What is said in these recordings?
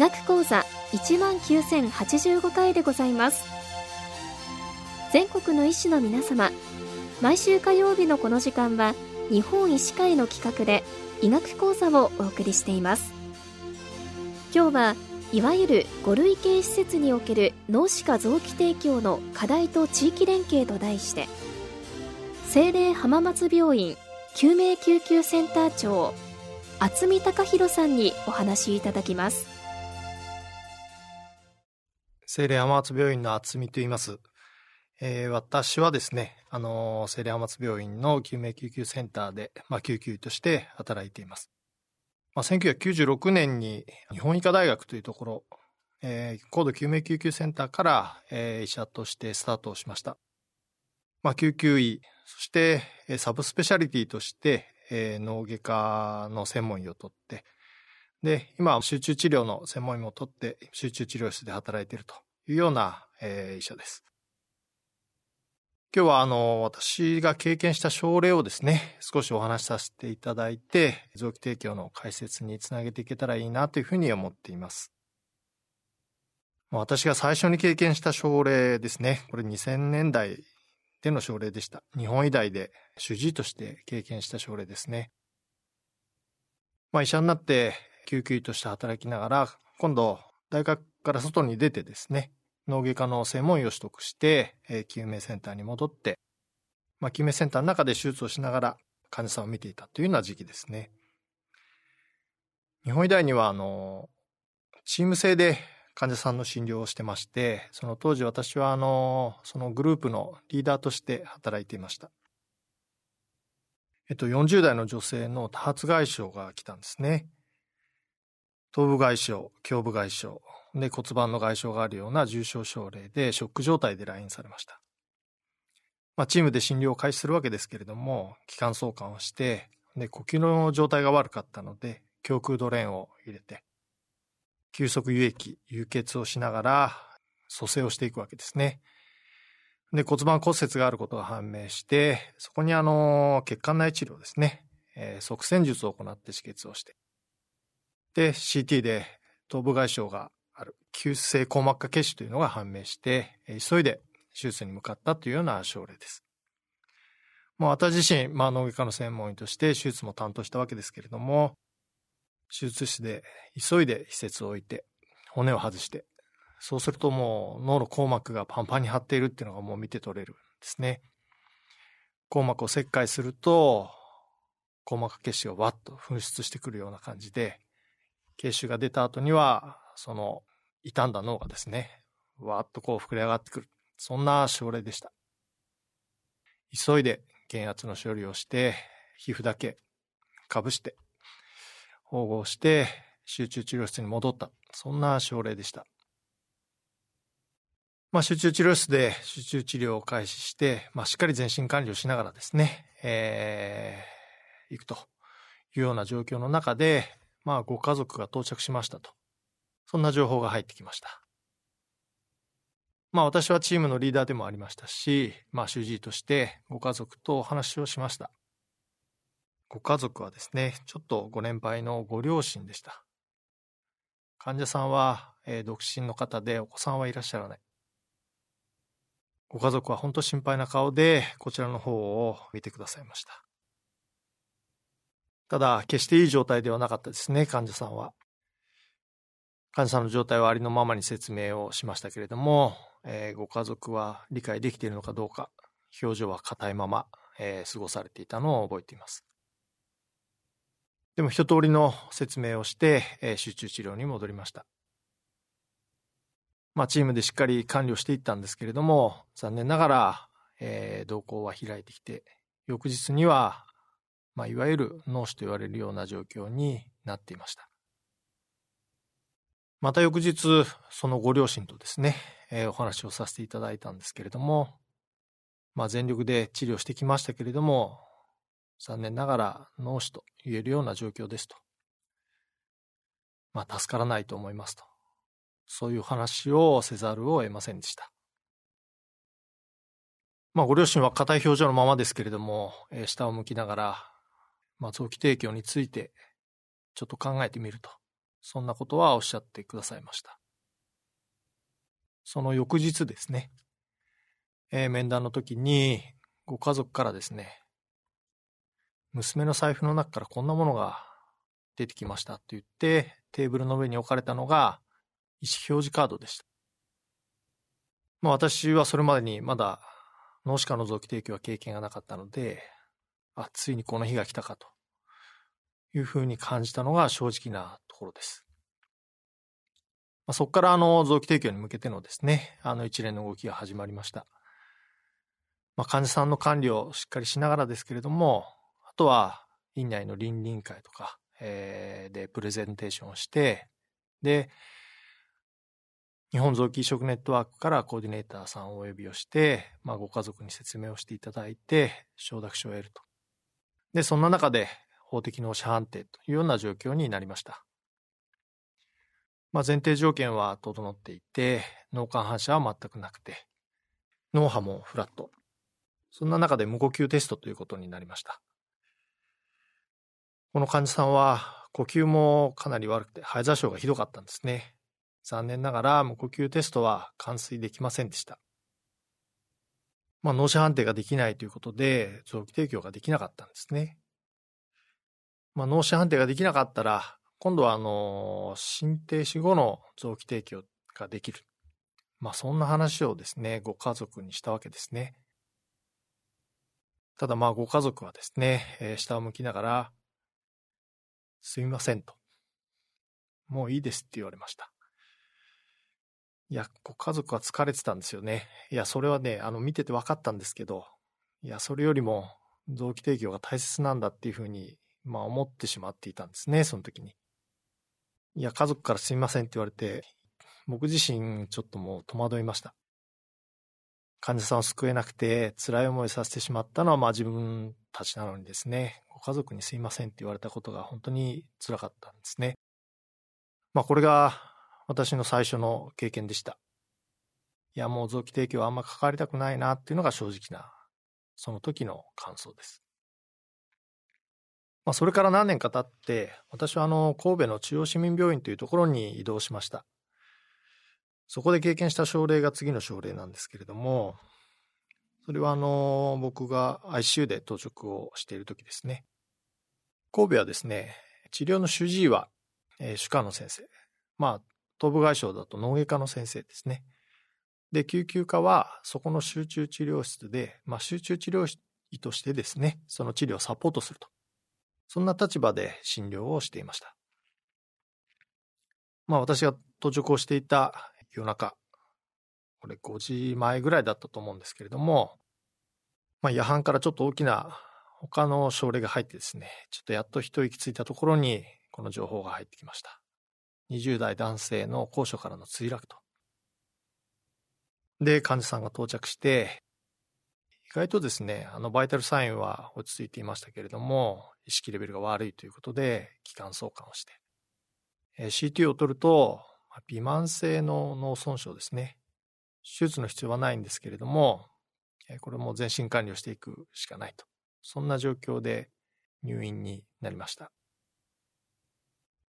医学講座19,085回でございます。全国の医師の皆様毎週火曜日のこの時間は日本医師会の企画で医学講座をお送りしています。今日はいわゆる5類型施設における脳歯科臓器提供の課題と地域連携と題して精霊浜松病院救命救急センター長渥美隆弘さんにお話しいただきます。精霊浜松病院の渥美と言いますえー、私はですね、あのー、精霊浜松病院の救命救急センターで、まあ、救急医として働いています。まあ、1996年に日本医科大学というところ、えー、高度救命救急センターから、えー、医者としてスタートをしました。まあ、救急医、そして、えー、サブスペシャリティとして、えー、脳外科の専門医を取って、で、今、集中治療の専門医も取って、集中治療室で働いているというような、えー、医者です。今日はあの、私が経験した症例をですね、少しお話しさせていただいて、臓器提供の解説につなげていけたらいいなというふうに思っています。私が最初に経験した症例ですね。これ2000年代での症例でした。日本医大で主治医として経験した症例ですね。まあ医者になって救急医として働きながら、今度大学から外に出てですね、脳外科の専門医を取得して、えー、救命センターに戻って、まあ、救命センターの中で手術をしながら患者さんを見ていたというような時期ですね。日本医大には、あの、チーム制で患者さんの診療をしてまして、その当時私は、あの、そのグループのリーダーとして働いていました。えっと、40代の女性の多発外傷が来たんですね。頭部外傷、胸部外傷、で骨盤の外傷があるような重症症例でショック状態で来院されました。まあ、チームで診療を開始するわけですけれども、気管相関をして、で、呼吸の状態が悪かったので、胸腔ドレーンを入れて、急速輸液、輸血をしながら蘇生をしていくわけですね。で、骨盤骨折があることが判明して、そこにあの、血管内治療ですね、えー、側栓術を行って止血をして、で、CT で頭部外傷が急性硬膜下血腫というのが判明して、急いで手術に向かったというような症例です。もう私自身、まあ、脳外科の専門医として手術も担当したわけですけれども、手術室で急いで施設を置いて、骨を外して、そうするともう脳の硬膜がパンパンに張っているっていうのがもう見て取れるんですね。硬膜を切開すると、硬膜血腫がわっと噴出してくるような感じで、血腫が出た後には、その傷んだ脳がですね、わーっとこう膨れ上がってくる。そんな症例でした。急いで減圧の処理をして、皮膚だけかぶして、縫合して、集中治療室に戻った。そんな症例でした。まあ、集中治療室で集中治療を開始して、まあ、しっかり全身管理をしながらですね、えー、行くというような状況の中で、まあ、ご家族が到着しましたと。そんな情報が入ってきました。まあ私はチームのリーダーでもありましたし、まあ主治医としてご家族とお話をしました。ご家族はですね、ちょっとご年配のご両親でした。患者さんは、えー、独身の方でお子さんはいらっしゃらない。ご家族は本当心配な顔でこちらの方を見てくださいました。ただ、決していい状態ではなかったですね、患者さんは。患者さんの状態をありのままに説明をしましたけれども、えー、ご家族は理解できているのかどうか、表情は硬いまま、えー、過ごされていたのを覚えています。でも一通りの説明をして、えー、集中治療に戻りました。まあ、チームでしっかり管理をしていったんですけれども、残念ながら、えー、動向は開いてきて、翌日には、まあ、いわゆる脳死と言われるような状況になっていました。また翌日、そのご両親とですね、えー、お話をさせていただいたんですけれども、まあ、全力で治療してきましたけれども、残念ながら脳死と言えるような状況ですと。まあ、助からないと思いますと。そういう話をせざるを得ませんでした。まあ、ご両親は硬い表情のままですけれども、えー、下を向きながら、まあ、臓器提供について、ちょっと考えてみるとそんなことはおっしゃってくださいました。その翌日ですね、えー、面談の時に、ご家族からですね、娘の財布の中からこんなものが出てきましたと言って、テーブルの上に置かれたのが、意思表示カードでした。まあ私はそれまでにまだ脳死化の臓器提供は経験がなかったので、あ、ついにこの日が来たかというふうに感じたのが正直なところです。まあ、そこからあの臓器提供に向けてのですね、あの一連の動きが始まりました。まあ、患者さんの管理をしっかりしながらですけれども、あとは院内の倫理委員会とか、えー、でプレゼンテーションをして、で、日本臓器移植ネットワークからコーディネーターさんをお呼びをして、まあ、ご家族に説明をしていただいて、承諾書を得ると。で、そんな中で法的納車判定というような状況になりました。まあ、前提条件は整っていて、脳幹反射は全くなくて、脳波もフラット。そんな中で無呼吸テストということになりました。この患者さんは呼吸もかなり悪くて、肺座症がひどかったんですね。残念ながら無呼吸テストは完遂できませんでした。まあ、脳死判定ができないということで、臓器提供ができなかったんですね。まあ、脳死判定ができなかったら、今度はあの、心停止後の臓器提供ができる。まあ、そんな話をですね、ご家族にしたわけですね。ただまあ、ご家族はですね、えー、下を向きながら、すみませんと。もういいですって言われました。いや、ご家族は疲れてたんですよね。いや、それはね、あの、見てて分かったんですけど、いや、それよりも、臓器提供が大切なんだっていうふうに、まあ、思ってしまっていたんですね、その時に。いや、家族からすみませんって言われて、僕自身、ちょっともう戸惑いました。患者さんを救えなくて、辛い思いさせてしまったのは、まあ自分たちなのにですね、ご家族にすいませんって言われたことが本当に辛かったんですね。まあこれが私の最初の経験でした。いや、もう臓器提供はあんま関わりたくないなっていうのが正直な、その時の感想です。まあ、それから何年か経って、私はあの、神戸の中央市民病院というところに移動しました。そこで経験した症例が次の症例なんですけれども、それはあの、僕が ICU で当直をしている時ですね。神戸はですね、治療の主治医は、えー、主科の先生。まあ、頭部外傷だと脳外科の先生ですね。で、救急科はそこの集中治療室で、まあ、集中治療医としてですね、その治療をサポートすると。そんな立場で診療をしていました。まあ私が到着をしていた夜中、これ5時前ぐらいだったと思うんですけれども、まあ夜半からちょっと大きな他の症例が入ってですね、ちょっとやっと一息ついたところにこの情報が入ってきました。20代男性の高所からの墜落と。で、患者さんが到着して、意外とですね、あの、バイタルサインは落ち着いていましたけれども、意識レベルが悪いということで、気管相関をして、え CT を取ると、微慢性の脳損傷ですね。手術の必要はないんですけれども、これも全身管理をしていくしかないと。そんな状況で入院になりました。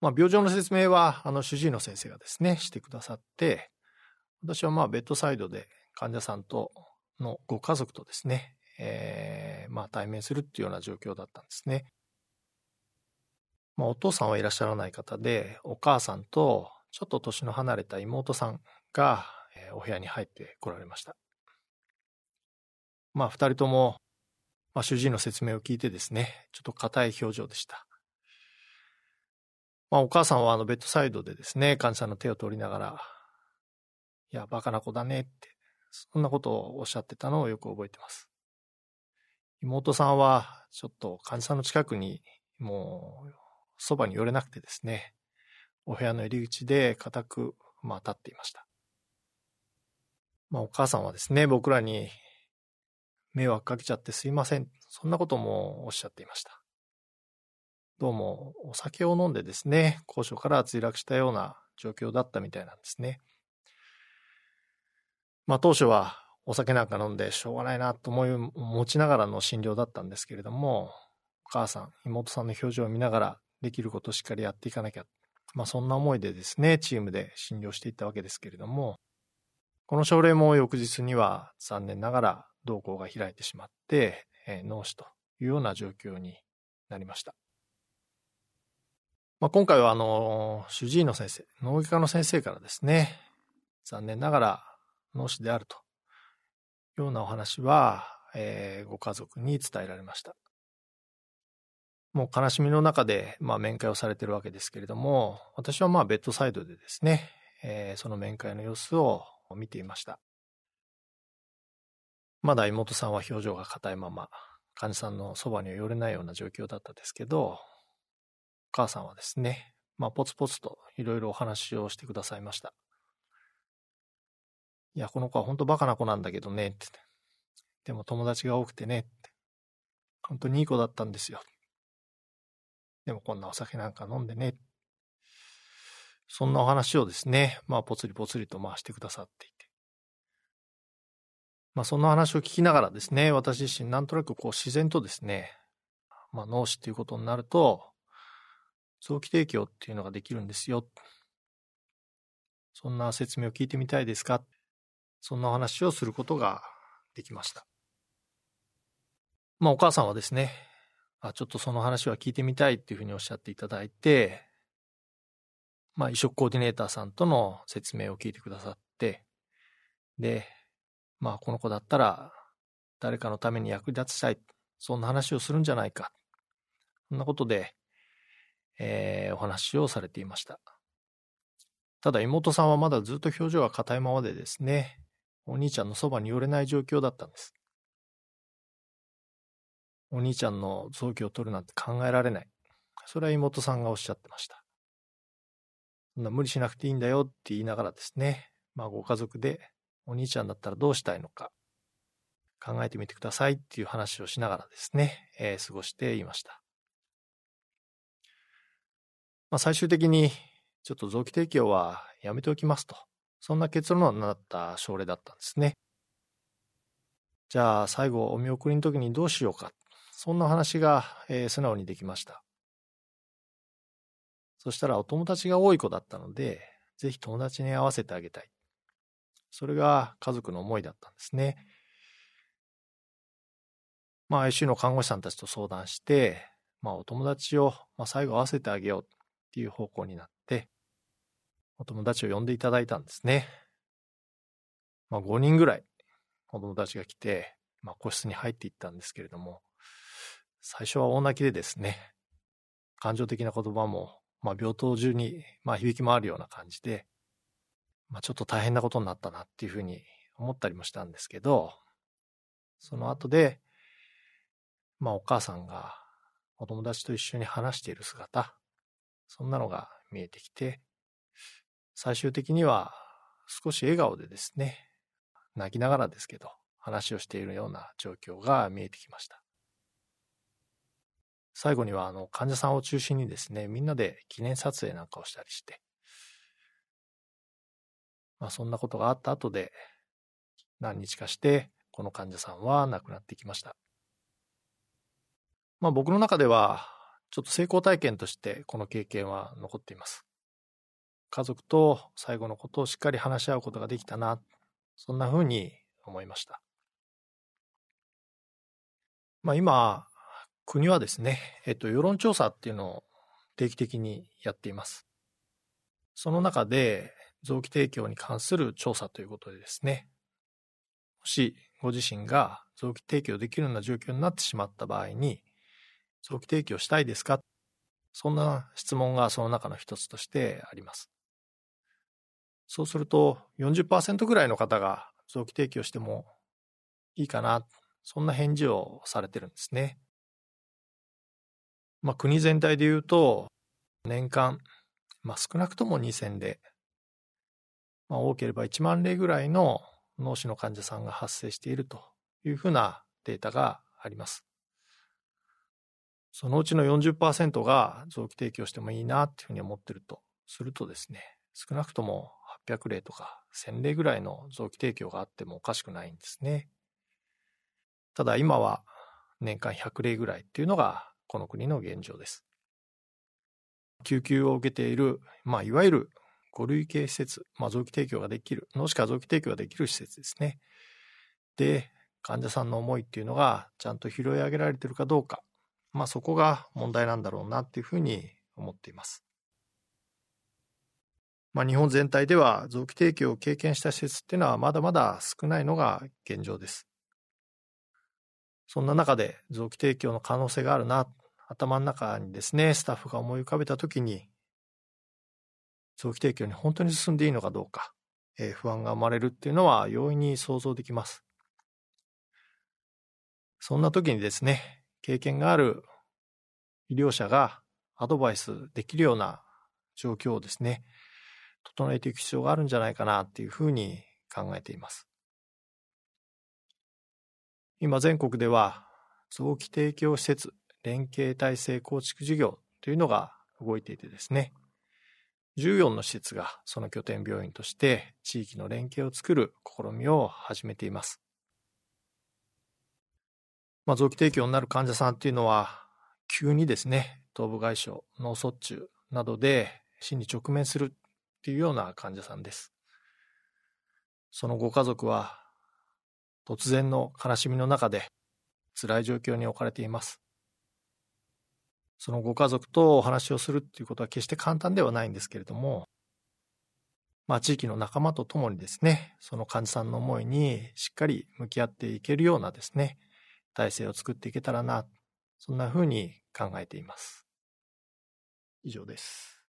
まあ、病状の説明は、あの、主治医の先生がですね、してくださって、私はまあ、ベッドサイドで患者さんとのご家族とですね、えー、まあ、対面するっていうような状況だったんですね。まあ、お父さんはいらっしゃらない方で、お母さんと、ちょっと年の離れた妹さんが、えー、お部屋に入ってこられました。まあ、二人とも、まあ、主治医の説明を聞いてですね、ちょっと硬い表情でした。まあ、お母さんはあのベッドサイドでですね、患者さんの手を取りながら、いや、バカな子だねって、そんなことをおっしゃってたのをよく覚えてます。妹さんは、ちょっと患者さんの近くに、もう、そばに寄れなくてですね、お部屋の入り口で固く、まあ、立っていました。まあ、お母さんはですね、僕らに迷惑かけちゃってすいません。そんなこともおっしゃっていました。どうもお酒を飲んでですね、高所から墜落したような状況だったみたいなんですね。まあ当初はお酒なんか飲んでしょうがないなと思い持ちながらの診療だったんですけれども、お母さん、妹さんの表情を見ながらできることをしっかりやっていかなきゃ。まあそんな思いでですね、チームで診療していったわけですけれども、この症例も翌日には残念ながら瞳孔が開いてしまって、えー、脳死というような状況になりました。まあ、今回はあの、主治医の先生、脳外科の先生からですね、残念ながら脳死であるというようなお話は、えー、ご家族に伝えられました。もう悲しみの中で、まあ、面会をされてるわけですけれども、私はまあベッドサイドでですね、えー、その面会の様子を見ていました。まだ妹さんは表情が硬いまま、患者さんのそばには寄れないような状況だったですけど、お母さんはですね、まあ、ポツポツといろいろお話をしてくださいました。いや、この子は本当バカな子なんだけどね、って。でも友達が多くてね、って。本当にいい子だったんですよ。でもこんなお酒なんか飲んでね。そんなお話をですね、まあ、ぽつりぽつりと回してくださっていて。まあ、そんな話を聞きながらですね、私自身なんとなくこう自然とですね、まあ、脳死っていうことになると、臓器提供っていうのができるんですよ。そんな説明を聞いてみたいですか？そんなお話をすることができました。まあお母さんはですね、あ、ちょっとその話は聞いてみたいっていうふうにおっしゃっていただいて、まあ移植コーディネーターさんとの説明を聞いてくださって、で、まあこの子だったら誰かのために役立ちたい、そんな話をするんじゃないか。そんなことで、えー、お話をされていました。ただ妹さんはまだずっと表情が硬いままでですね、お兄ちゃんのそばに寄れない状況だったんです。お兄ちゃんの臓器を取るなんて考えられない。それは妹さんがおっしゃってました。そんな無理しなくていいんだよって言いながらですね、まあご家族でお兄ちゃんだったらどうしたいのか考えてみてくださいっていう話をしながらですね、えー、過ごしていました。まあ最終的にちょっと臓器提供はやめておきますと。そんな結論になった症例だったんですね。じゃあ最後お見送りの時にどうしようか。そんな話が、えー、素直にできました。そしたらお友達が多い子だったので、ぜひ友達に会わせてあげたい。それが家族の思いだったんですね。まあ、ICU の看護師さんたちと相談して、まあ、お友達を、まあ、最後会わせてあげようっていう方向になって、お友達を呼んでいただいたんですね。まあ、5人ぐらいお友達が来て、まあ、個室に入っていったんですけれども、最初は大泣きでですね、感情的な言葉も、まあ、病棟中に、まあ、響き回るような感じで、まあ、ちょっと大変なことになったなっていうふうに思ったりもしたんですけど、その後で、まあ、お母さんがお友達と一緒に話している姿、そんなのが見えてきて、最終的には少し笑顔でですね、泣きながらですけど、話をしているような状況が見えてきました。最後にはあの患者さんを中心にですね、みんなで記念撮影なんかをしたりして、まあそんなことがあった後で、何日かして、この患者さんは亡くなってきました。まあ僕の中では、ちょっと成功体験としてこの経験は残っています。家族と最後のことをしっかり話し合うことができたな、そんな風に思いました。まあ今、国はですね、えっと、世論調査っていうのを定期的にやっています。その中で、臓器提供に関する調査ということでですね、もしご自身が臓器提供できるような状況になってしまった場合に、臓器提供したいですか？そんな質問がその中の一つとしてあります。そうすると40%ぐらいの方が臓器提供してもいいかな、そんな返事をされてるんですね。まあ、国全体で言うと、年間、まあ、少なくとも2000例、まあ、多ければ1万例ぐらいの脳死の患者さんが発生しているというふうなデータがあります。そのうちの40%が臓器提供してもいいなっていうふうに思ってるとするとですね、少なくとも800例とか1000例ぐらいの臓器提供があってもおかしくないんですね。ただ今は年間100例ぐらいっていうのがこの国の現状です。救急を受けている、まあ、いわゆる5類型施設、まあ、臓器提供ができる、脳死か臓器提供ができる施設ですね。で、患者さんの思いっていうのがちゃんと拾い上げられてるかどうか、まあ、そこが問題なんだろうなっていうふうに思っています。まあ、日本全体では臓器提供を経験した施設っていうのはまだまだ少ないのが現状です。そんな中で臓器提供の可能性があるな、頭の中にですね、スタッフが思い浮かべたときに、臓器提供に本当に進んでいいのかどうか、えー、不安が生まれるっていうのは容易に想像できます。そんな時にですね、経験がある医療者がアドバイスできるような状況をですね、整えていく必要があるんじゃないかなっていうふうに考えています。今全国では臓器提供施設連携体制構築事業というのが動いていてですね、14の施設がその拠点病院として地域の連携を作る試みを始めています。まあ、臓器提供になる患者さんっていうのは、急にですね、頭部外傷、脳卒中などで死に直面するっていうような患者さんです。そのご家族は、突然の悲しみの中で辛い状況に置かれています。そのご家族とお話をするっていうことは決して簡単ではないんですけれども、まあ地域の仲間と共にですね、その患者さんの思いにしっかり向き合っていけるようなですね、体制を作っていけたらな、そんな風に考えています。以上です。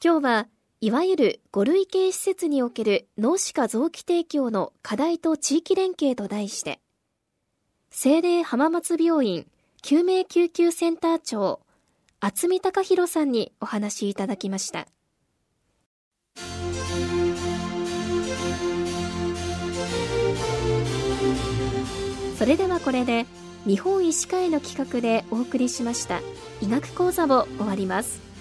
今日はいわゆる5類型施設における脳死化臓器提供の課題と地域連携と題して、精霊浜松病院救命救急センター長、渥美隆弘さんにお話いただきました。それではこれで日本医師会の企画でお送りしました医学講座を終わります。